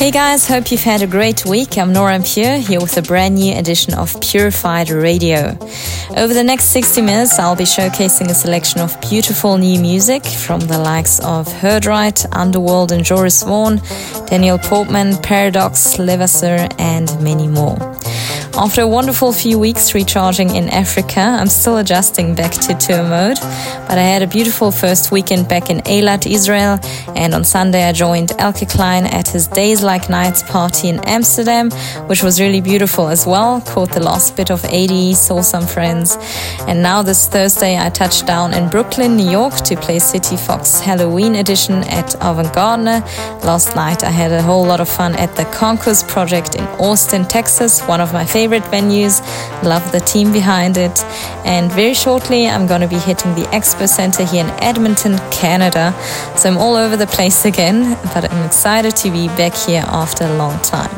Hey guys, hope you've had a great week. I'm Nora Pure here with a brand new edition of Purified Radio. Over the next 60 minutes, I'll be showcasing a selection of beautiful new music from the likes of Herdrite, Underworld and Joris Voorn, Daniel Portman, Paradox, Levasseur, and many more. After a wonderful few weeks recharging in Africa, I'm still adjusting back to tour mode, but I had a beautiful first weekend back in Eilat, Israel, and on Sunday I joined Eelke Kleijn at his Days Like Nights party in Amsterdam, which was really beautiful as well. Caught the last bit of ADE, saw some friends, and now this Thursday I touched down in Brooklyn, New York to play Cityfox Halloween edition at Avant Gardner. Last night I had a whole lot of fun at the Concourse Project in Austin, Texas, one of my favorite favorite venues. Love the team behind it. And very shortly, I'm going to be hitting the Expo Center here in Edmonton, Canada. So I'm all over the place again, but I'm excited to be back here after a long time.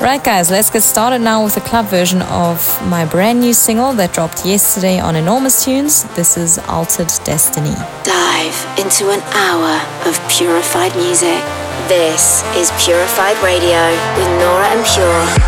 Right, guys, let's get started now with the club version of my brand new single that dropped yesterday on Enormous Tunes. This is Altered Destiny. Dive into an hour of purified music. This is Purified Radio with Nora En Pure.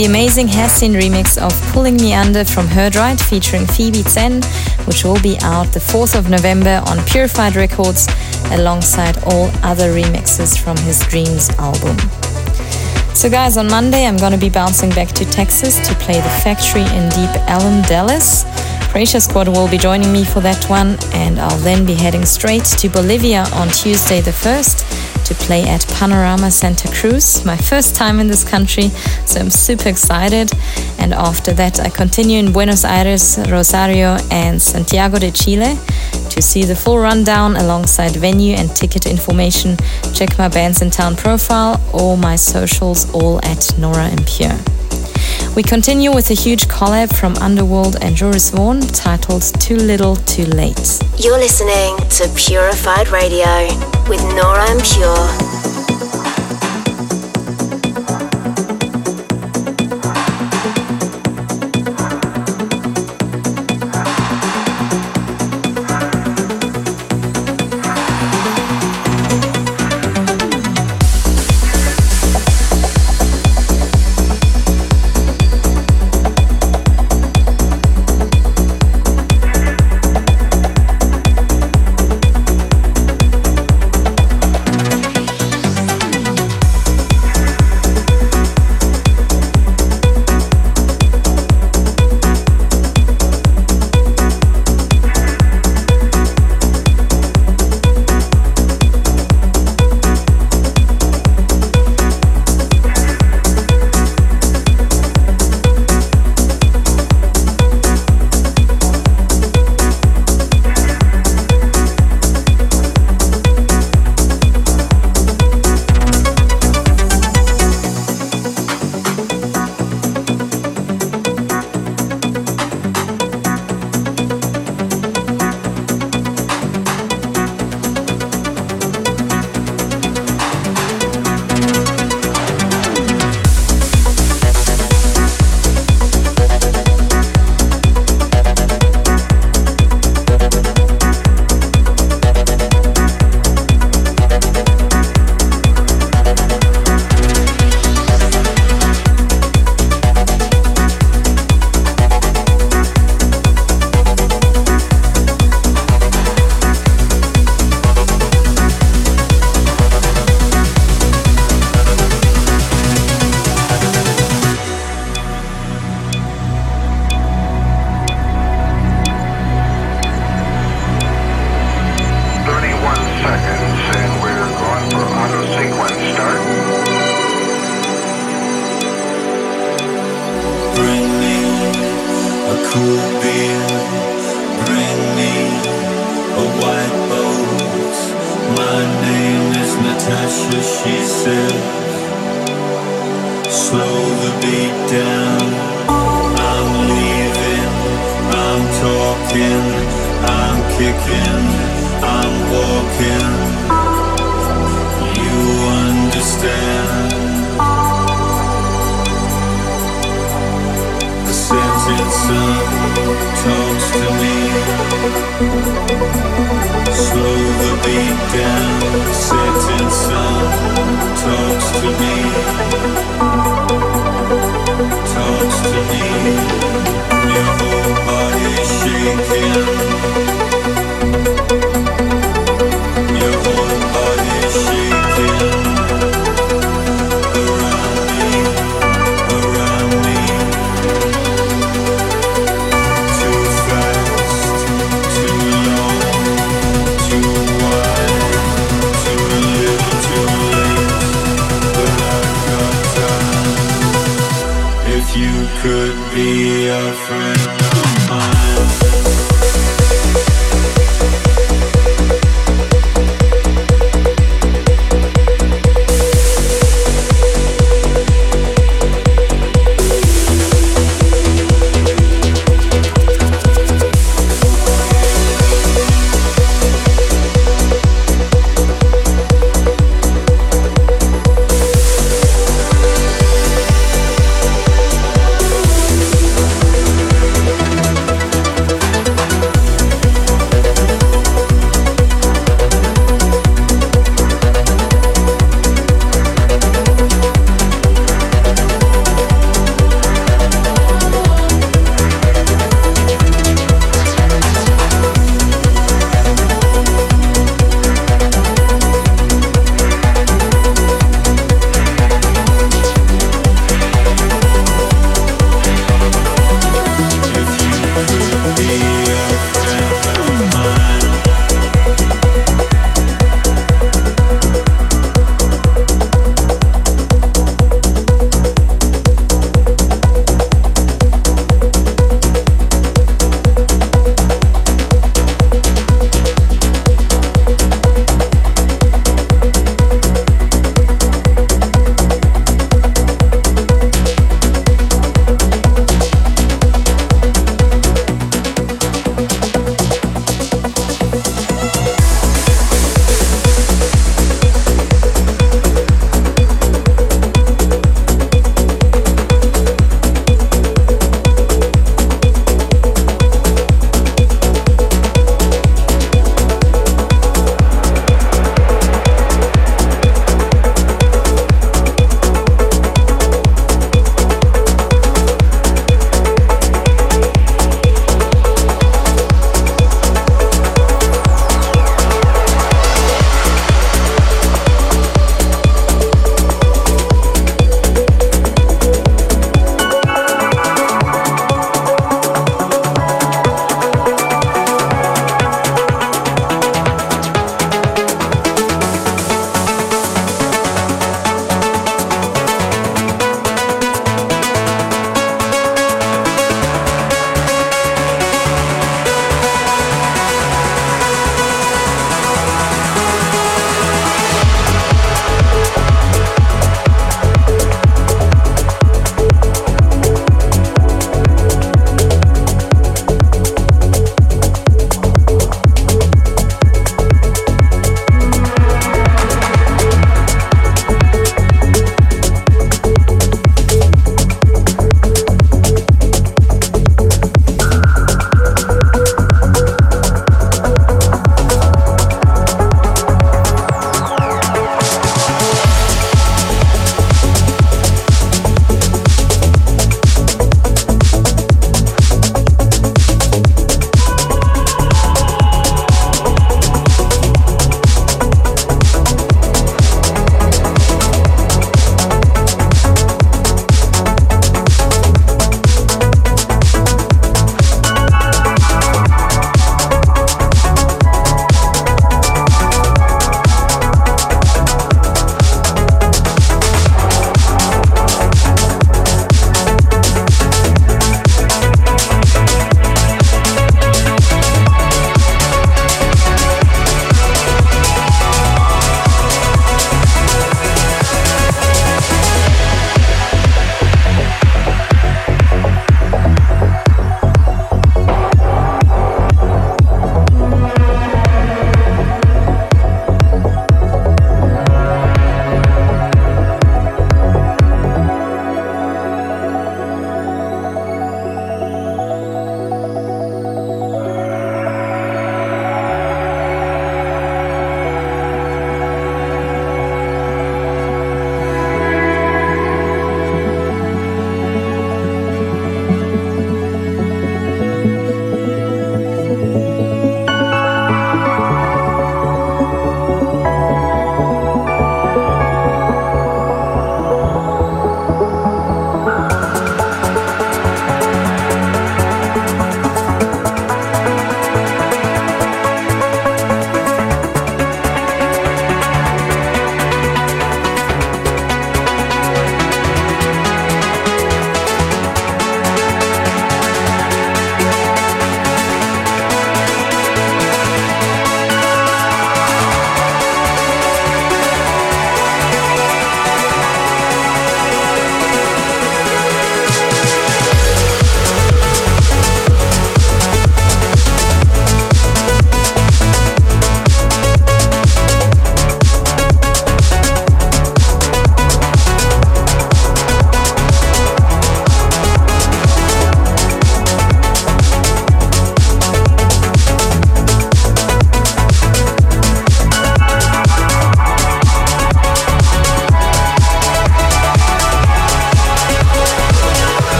The amazing Hessian remix of Pulling Me Under from Herdride featuring Phoebe Zen, which will be out the 4th of November on Purified Records alongside all other remixes from his Dreams album. So, guys, on Monday I'm going to be bouncing back to Texas to play the factory in Deep Ellum, Dallas. Croatia Squad will be joining me for that one, and I'll then be heading straight to Bolivia on Tuesday the 1st to play at Panorama Santa Cruz, my first time in this country, so I'm super excited. And after that, I continue in Buenos Aires, Rosario, and Santiago de Chile. To see the full rundown alongside venue and ticket information, check my Bandsintown profile or my socials, all at Nora En Pure. We continue with a huge collab from Underworld and Joris Voorn titled Too Little Too Late. You're listening to Purified Radio with Nora En Pure.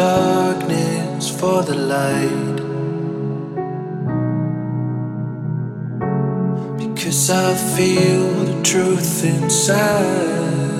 Darkness for the light. Because I feel the truth inside.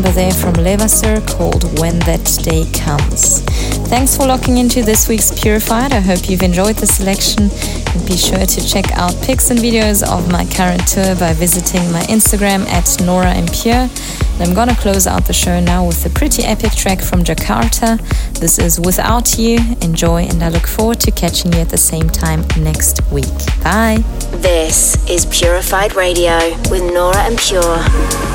Number there from Levasseur called When That Day Comes. Thanks for locking into this week's Purified. I hope you've enjoyed the selection and be sure to check out pics and videos of my current tour by visiting my Instagram at Nora En Pure. And I'm gonna close out the show now with a pretty epic track from Jakarta. This is Without You. Enjoy and I look forward to catching you at the same time next week. Bye. This is Purified Radio with Nora En Pure.